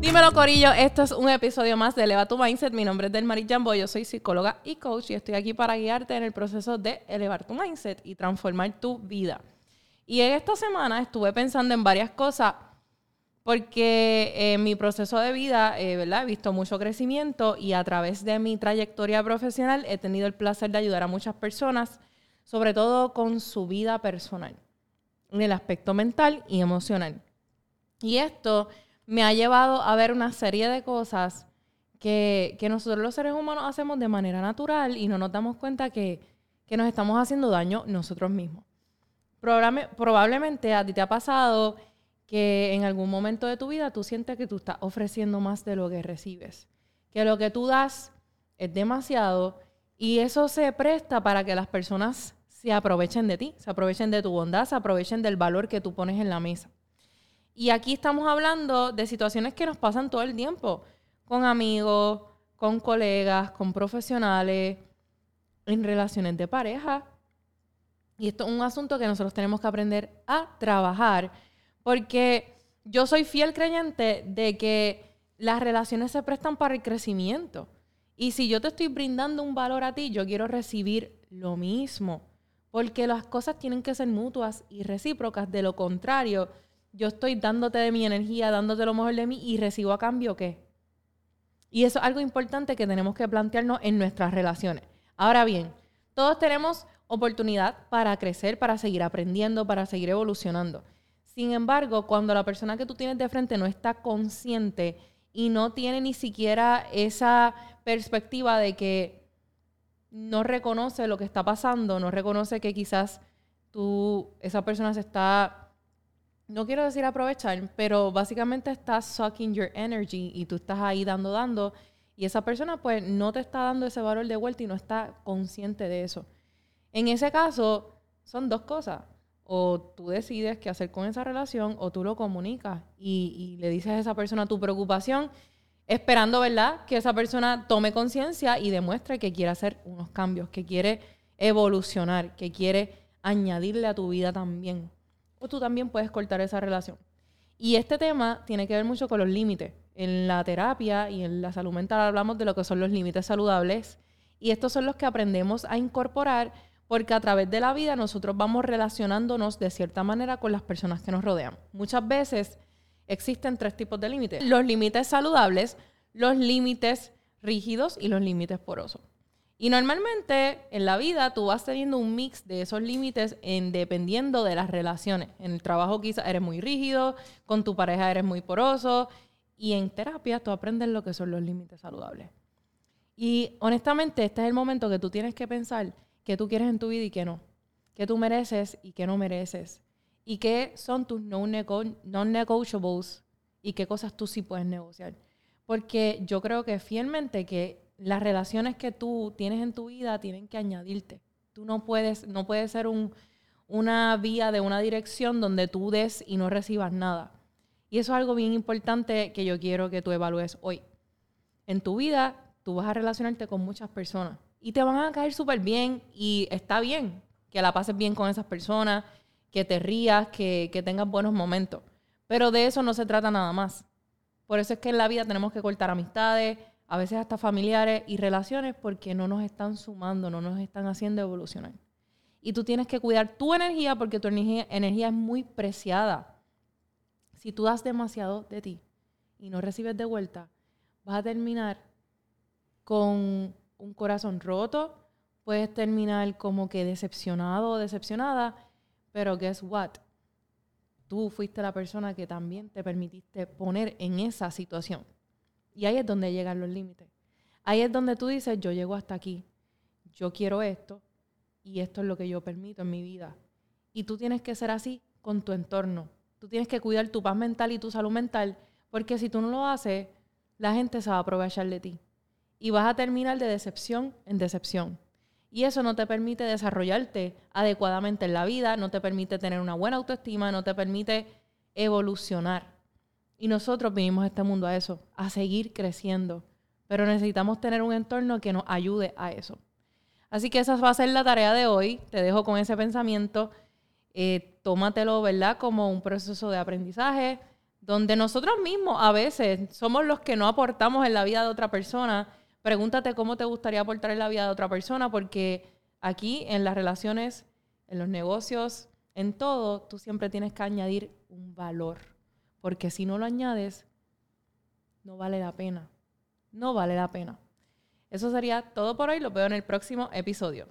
Dímelo, Corillo. Esto es un episodio más de Eleva tu Mindset. Mi nombre es Delmaris Jambo. Yo soy psicóloga y coach y estoy aquí para guiarte en el proceso de elevar tu mindset y transformar tu vida. Y en esta semana estuve pensando en varias cosas porque en mi proceso de vida, eh, ¿verdad? He visto mucho crecimiento y a través de mi trayectoria profesional he tenido el placer de ayudar a muchas personas, sobre todo con su vida personal, en el aspecto mental y emocional. Y esto me ha llevado a ver una serie de cosas que, nosotros los seres humanos hacemos de manera natural y no nos damos cuenta que, nos estamos haciendo daño nosotros mismos. probablemente a ti te ha pasado que en algún momento de tu vida tú sientes que tú estás ofreciendo más de lo que recibes, que lo que tú das es demasiado y eso se presta para que las personas se aprovechen de ti, se aprovechen de tu bondad, se aprovechen del valor que tú pones en la mesa. Y aquí estamos hablando de situaciones que nos pasan todo el tiempo, con amigos, con colegas, con profesionales, en relaciones de pareja. Y esto es un asunto que nosotros tenemos que aprender a trabajar, porque yo soy fiel creyente de que las relaciones se prestan para el crecimiento. Y si yo te estoy brindando un valor a ti, yo quiero recibir lo mismo, porque las cosas tienen que ser mutuas y recíprocas. De lo contrario, yo estoy dándote de mi energía, dándote lo mejor de mí y recibo a cambio qué. Y eso es algo importante que tenemos que plantearnos en nuestras relaciones. Ahora bien, todos tenemos oportunidad para crecer, para seguir aprendiendo, para seguir evolucionando. Sin embargo, cuando la persona que tú tienes de frente no está consciente y no tiene ni siquiera esa perspectiva de que no reconoce lo que está pasando, no reconoce que quizás tú, esa persona se está no quiero decir aprovechar, pero básicamente estás sucking your energy y tú estás ahí dando, dando, y esa persona pues no te está dando ese valor de vuelta y no está consciente de eso. En ese caso, son dos cosas. O tú decides qué hacer con esa relación o tú lo comunicas y le dices a esa persona tu preocupación, esperando, ¿verdad?, que esa persona tome conciencia y demuestre que quiere hacer unos cambios, que quiere evolucionar, que quiere añadirle a tu vida también o tú también puedes cortar esa relación. Y este tema tiene que ver mucho con los límites. En la terapia y en la salud mental hablamos de lo que son los límites saludables y estos son los que aprendemos a incorporar porque a través de la vida nosotros vamos relacionándonos de cierta manera con las personas que nos rodean. Muchas veces existen tres tipos de límites. Los límites saludables, los límites rígidos y los límites porosos. Y normalmente en la vida tú vas teniendo un mix de esos límites en, dependiendo de las relaciones. En el trabajo quizás eres muy rígido, con tu pareja eres muy poroso y en terapia tú aprendes lo que son los límites saludables. Y honestamente este es el momento que tú tienes que pensar qué tú quieres en tu vida y qué no. Qué tú mereces y qué no mereces. Y qué son tus non-negotiables y qué cosas tú sí puedes negociar. Porque yo creo que fielmente que las relaciones que tú tienes en tu vida tienen que añadirte. Tú no puedes, no puedes ser un, una vía de una dirección donde tú des y no recibas nada. Y eso es algo bien importante que yo quiero que tú evalúes hoy. En tu vida, tú vas a relacionarte con muchas personas y te van a caer súper bien y está bien que la pases bien con esas personas, que te rías, que, que tengas buenos momentos. Pero de eso no se trata nada más. Por eso es que en la vida tenemos que cortar amistades, a veces hasta familiares y relaciones porque no nos están sumando, no nos están haciendo evolucionar. Y tú tienes que cuidar tu energía porque tu energía, es muy preciada. Si tú das demasiado de ti y no recibes de vuelta, vas a terminar con un corazón roto, puedes terminar como que decepcionado o decepcionada, pero guess what? Tú fuiste la persona que también te permitiste poner en esa situación. Y ahí es donde llegan los límites. Ahí es donde tú dices, yo llego hasta aquí, yo quiero esto y esto es lo que yo permito en mi vida. Y tú tienes que ser así con tu entorno. Tú tienes que cuidar tu paz mental y tu salud mental, porque si tú no lo haces, la gente se va a aprovechar de ti. Y vas a terminar de decepción en decepción. Y eso no te permite desarrollarte adecuadamente en la vida, no te permite tener una buena autoestima, no te permite evolucionar. Y nosotros vinimos a este mundo a eso, a seguir creciendo. Pero necesitamos tener un entorno que nos ayude a eso. Así que esa va a ser la tarea de hoy. Te dejo con ese pensamiento. Eh, tómatelo, ¿verdad? Como un proceso de aprendizaje, donde nosotros mismos a veces somos los que no aportamos en la vida de otra persona. Pregúntate cómo te gustaría aportar en la vida de otra persona, porque aquí en las relaciones, en los negocios, en todo, tú siempre tienes que añadir un valor, porque si no lo añades, no vale la pena. No vale la pena. Eso sería todo por hoy. Lo veo en el próximo episodio.